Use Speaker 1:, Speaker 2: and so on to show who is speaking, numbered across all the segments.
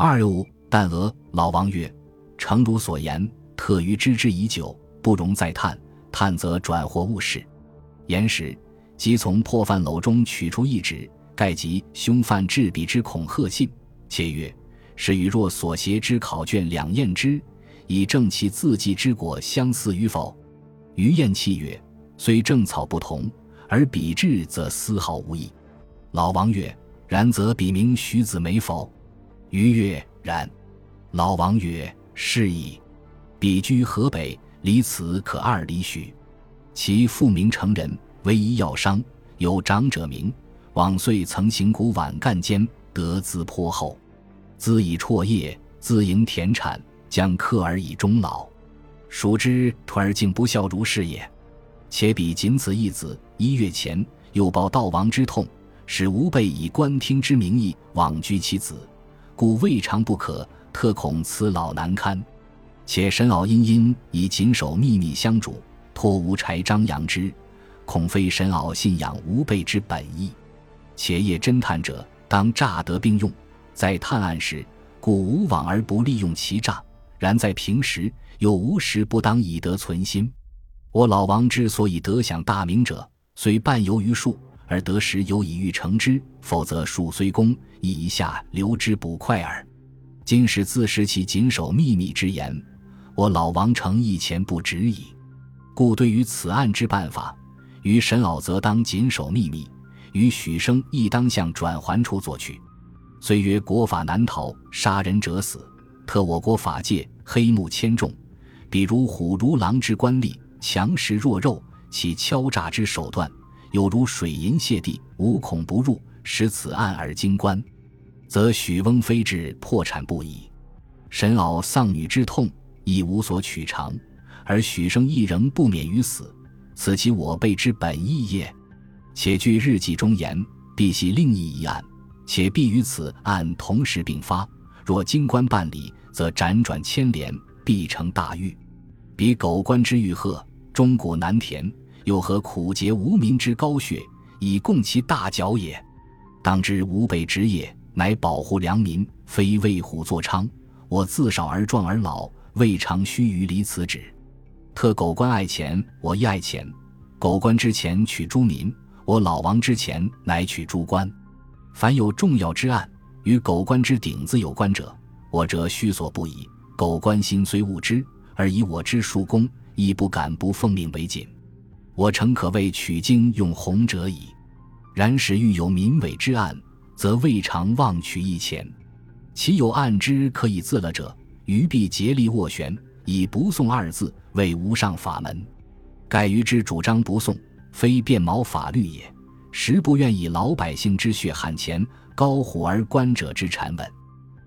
Speaker 1: 二五，但俄老王曰：“诚如所言，特于知之已久，不容再探。探则转祸误事。”言时，即从破饭篓中取出一纸，盖及凶犯制笔之恐吓信，且曰：“是与若所携之考卷两验之，以证其字迹之果相似与否。”余验气曰：“虽正草不同，而笔致则丝毫无异。”老王曰：“然则笔名徐子梅否？”余曰：“然。”老王曰：“是矣。彼居河北，离此可二里许。其父名成人，为医药商，有长者名。往岁曾行古晚干间，得资颇厚。资以辍业，自营田产，将克而以终老。”孰知徒儿竟不孝如是也？且彼仅此一子，一月前又报悼亡之痛，使吾辈以官听之名义枉居其子，故未尝不可。特恐此老难堪，且神敖殷殷以谨守秘密相主，托吾柴张扬之，恐非神敖信仰吾辈之本意。且业侦探者，当诈得并用，在探案时，故无往而不利用其诈。然在平时，又无时不当以德存心。我老王之所以得享大名者，虽半由于术，而得时有以欲成之；否则术虽功，亦一下留之不快耳。今使自食其谨守秘密之言，我老王诚一钱不值矣。故对于此案之办法，于沈敖则当谨守秘密，于许生亦当向转还处作去。虽曰国法难逃，杀人者死。特我国法界黑幕千重，比如虎如狼之官吏，强食弱肉，其敲诈之手段，有如水银泻地，无孔不入，使此案而惊棺，则许翁非至破产不已。沈敖丧女之痛，亦无所取偿，而许生亦仍不免于死，此其我辈之本意也。且据日记中言，必系另一一案，且必与此案同时并发。若经官办理，则辗转牵连，必成大狱。彼狗官之欲壑，钟鼓难填，又何苦竭无民之高血，以供其大脚也？当知吾辈职业，乃保护良民，非为虎作伥。我自少而壮而老，未尝须臾离此旨。特狗官爱钱，我亦爱钱。狗官之前取诸民，我老王之前乃取诸官。凡有重要之案。与狗官之顶子有关者，我则须所不已。狗官心虽恶之，而以我之术功，亦不敢不奉命为谨。我诚可谓取经用弘者矣。然使欲有民委之案，则未尝妄取一钱。其有案之可以自了者，余必竭力斡旋，以不送二字为无上法门。盖于之主张不送，非变毛法律也，实不愿以老百姓之血汗钱。高虎而官者之谗稳，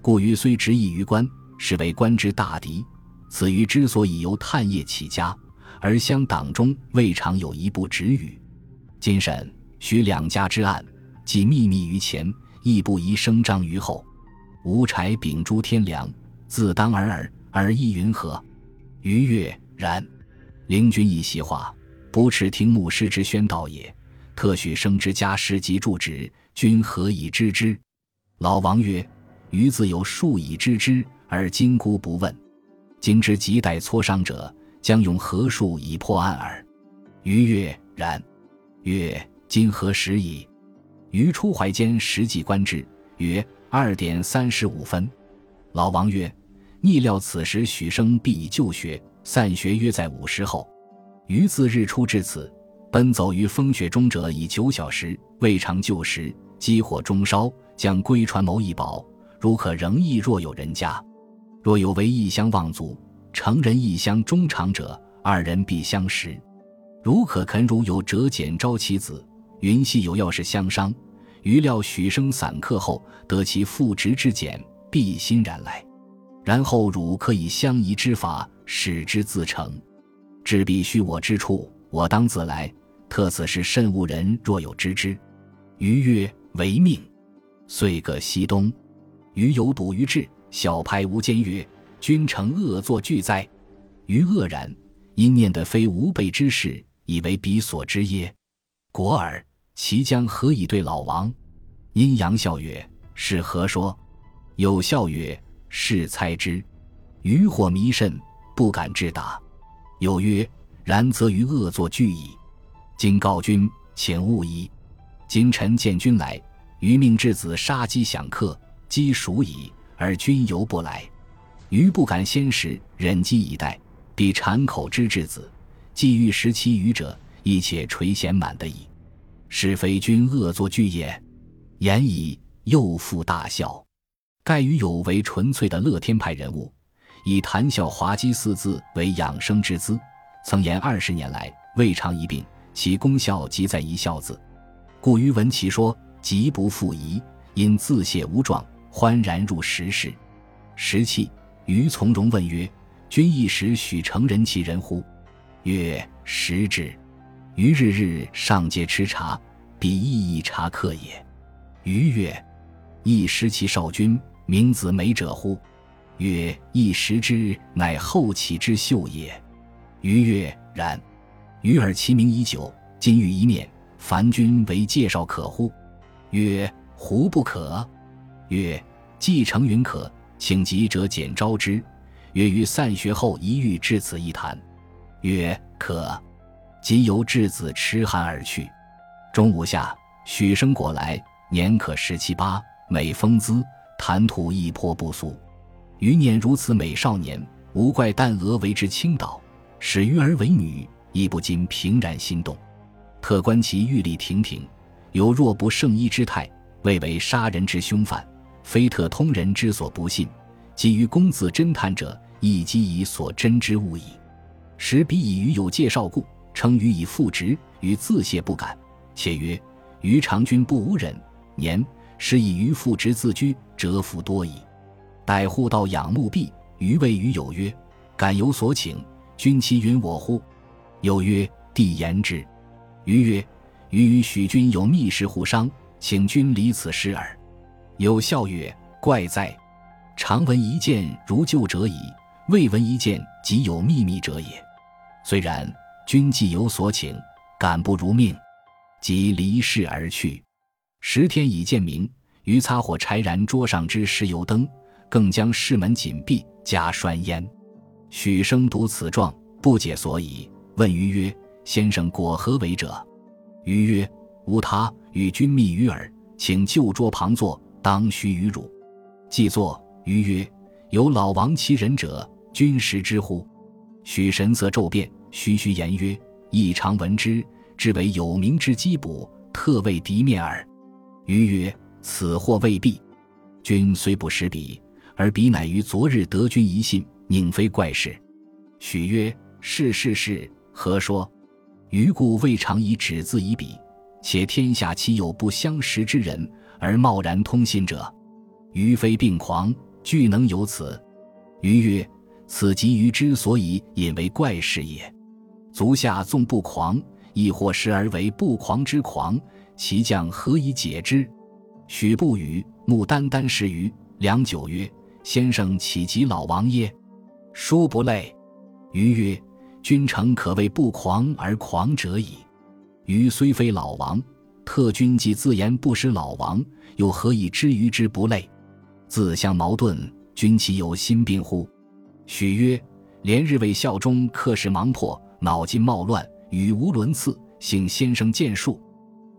Speaker 1: 故于虽执意于官，是为官之大敌。此于之所以由探业起家，而乡党中未尝有一部止语。今审许两家之案，既秘密于前，亦不宜声张于后。吴柴秉诸天良，自当尔尔，而亦云何？余曰：然。灵君一席话，不耻听牧师之宣道也。特许生之家师及住址。君何以知之？老王曰：“余自有数以知之，而今姑不问。今之亟待磋商者，将用何术以破案耳？”余曰：“然。”曰：“今何时矣？”余出怀间实际观之，曰：“二点三十五分。”老王曰：“逆料此时许生必已就学，散学约在午时后。余自日出至此，奔走于风雪中者已九小时，未尝就时。”积火中烧，将归传谋一宝。如可仍亦若有人家，若有为异乡望族，成人异乡中长者，二人必相识。如可肯如有折简招其子，云系有要事相商。余料许生散客后，得其父职之简，必欣然来。然后汝可以相宜之法，使之自成。至必须我之处，我当自来。特此事甚误人，若有知之。余曰。为命，遂各西东。余有睹于志，小拍无间曰：“君诚恶作剧哉？”余愕然，因念得非吾辈之事，以为彼所知耶？果尔，其将何以对老王？阴阳笑曰：“是何说？”有笑曰：“是猜之。”余火迷甚，不敢致答。有曰：“然则于恶作剧矣。今告君，请勿疑。今臣见君来，余命质子杀鸡享客，鸡熟矣，而君犹不来。余不敢先食，忍饥以待，必馋口之质子。既欲食其余者，亦且垂涎满得矣。是非君恶作剧也。”言已，又复大笑。盖于有为纯粹的乐天派人物。以谈笑滑稽四字为养生之资，曾言二十年来未尝一病，其功效即在一笑字。故余闻其说，极不复疑，因自谢无状，欢然入时事。时气，余从容问曰：“君一时许成人其人乎？”曰：“时之。”余日日上街吃茶，彼亦一茶客也。余曰：“一时其少君，名子美者乎？”曰：一时之，乃后起之秀也。余曰：然。余尔其名已久，今遇一面，凡君为介绍可乎？曰：胡不可？曰：既成云可，请急者简招之。曰：于散学后一遇至此一谈。曰：可。即由质子痴寒而去。中午下，许生果来，年可十七八，美风姿，谈吐亦颇不俗。余念如此美少年，无怪旦娥为之倾倒，使鱼儿为女，亦不禁平然心动。特观其玉立亭亭，有若不胜衣之态，未为杀人之凶犯，非特通人之所不信。基于公子侦探者，亦基以所真之物矣。时彼以余有介绍故，称余以复职，余自谢不敢。且曰：余长君不无人，年是以余复职自居，折服多矣。待户到仰慕毕，余谓余有曰：“敢有所请，君其允我乎？”有曰：“帝言之。”余曰：“余与许君有密事互商，请君离此事耳。”有笑曰：“怪哉！常闻一见如旧者矣，未闻一见即有秘密者也。虽然，君既有所请，敢不如命？”即离世而去。十天已见明，余擦火柴燃桌上之石油灯。更将室门紧闭，加栓烟。许生读此状，不解所以，问余曰：“先生果何为者？”余曰：“无他，与君密于耳，请就桌旁坐，当须与汝。”既坐，余曰：“有老王其人者，君识之乎？”许神色骤变，徐徐言曰：“亦常闻之，知为有名之缉捕，特为敌面耳。”余曰：“此或未必。君虽不识彼。”而彼乃于昨日得君一信，宁非怪事？许曰：“是是是，何说？”余故未尝以纸字以彼，且天下岂有不相识之人而贸然通信者？于非病狂，俱能有此。余曰：“此即余之所以引为怪事也。足下纵不狂，亦或时而为不狂之狂，其将何以解之？”许不语，目眈眈视余，良久曰。先生岂及老王耶？殊不累。余曰：“君诚可谓不狂而狂者矣。余虽非老王，特君既自言不识老王，又何以知余之不累？自相矛盾，君岂有心病乎？”许曰：“连日为效忠，客事忙迫，脑筋冒乱，语无伦次，幸先生见恕。”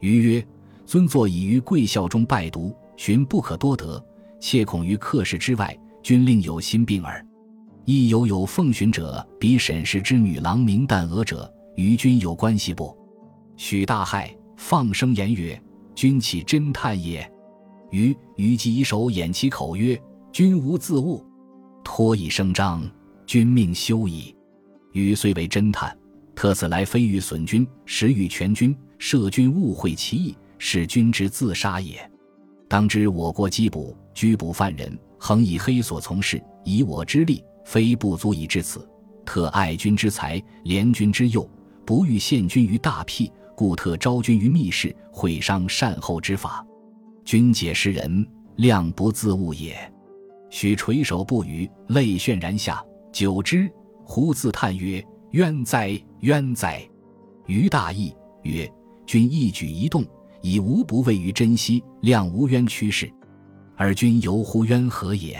Speaker 1: 余曰：“尊作已于贵校中拜读，寻不可多得。”切恐于客事之外，君另有心病耳。亦有有奉询者，比沈氏之女郎名旦娥者，与君有关系不？许大骇，放声言曰：“君岂侦探也？”余余即以手掩其口曰：“君无自误，托以声张，君命休矣。”余虽为侦探，特此来非欲损君，实欲全君，设君误会其意，使君之自杀也。当知我国缉捕。拘捕犯人，恒以黑所从事。以我之力，非不足以至此。特爱君之才，怜君之幼，不欲陷君于大辟，故特招君于密室，毁伤善后之法。君解诗人，量不自误也。许垂首不语，泪泫然下。久之，忽自叹曰：“冤哉，冤哉！”余大义曰：“君一举一动，已无不位于珍惜，量无冤屈事。”而君犹乎冤何也？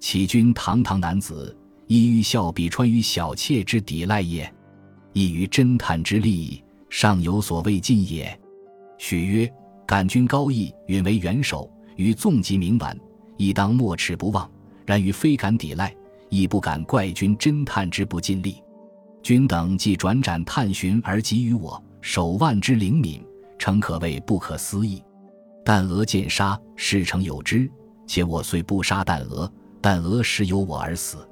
Speaker 1: 岂君堂堂男子，亦欲笑比川于小妾之抵赖也？亦于侦探之力，尚有所未尽也。许曰：感君高义，允为元首，于纵极冥顽，亦当莫齿不忘。然于非敢抵赖，亦不敢怪君侦探之不尽力。君等既转斩探寻而给予我手腕之灵敏，诚可谓不可思议。但俄见杀，事成有之。且我虽不杀但俄，但俄实有我而死。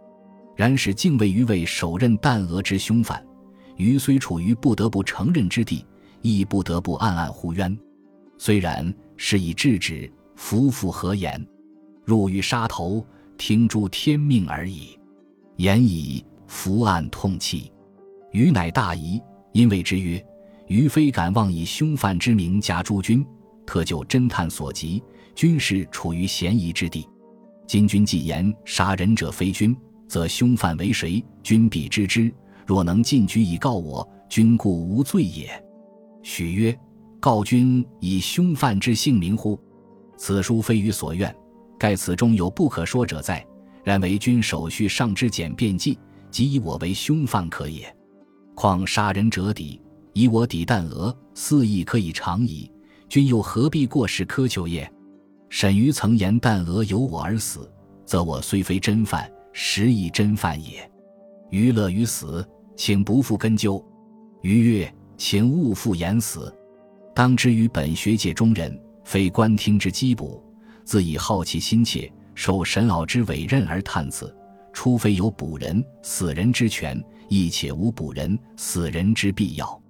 Speaker 1: 然使敬畏于为首任但俄之凶犯，余虽处于不得不承认之地，亦不得不暗暗呼冤。虽然，是以制止，夫复何言？入狱杀头，听诸天命而已。言已，伏案痛泣。余乃大疑，因谓之曰：“余非敢妄以凶犯之名加诸君，特就侦探所及，君是处于嫌疑之地。今君既言杀人者非君，则凶犯为谁？君必知之。若能进居以告我，君故无罪也。”许曰：“告君以凶犯之姓名乎？此书非于所愿，盖此中有不可说者在。然为君手续上之简便记，即以我为凶犯可也。”况杀人者抵，以我抵弹额，肆意可以长矣。君又何必过失苛求也？沈于曾言弹额由我而死，则我虽非真犯，实亦真犯也。余乐于死，请不复根究。余曰：请勿复言死。当知于本学界中人，非官听之缉捕，自以好奇心切，受神鳌之委任而探此。除非有捕人、死人之权，亦且无捕人、死人之必要。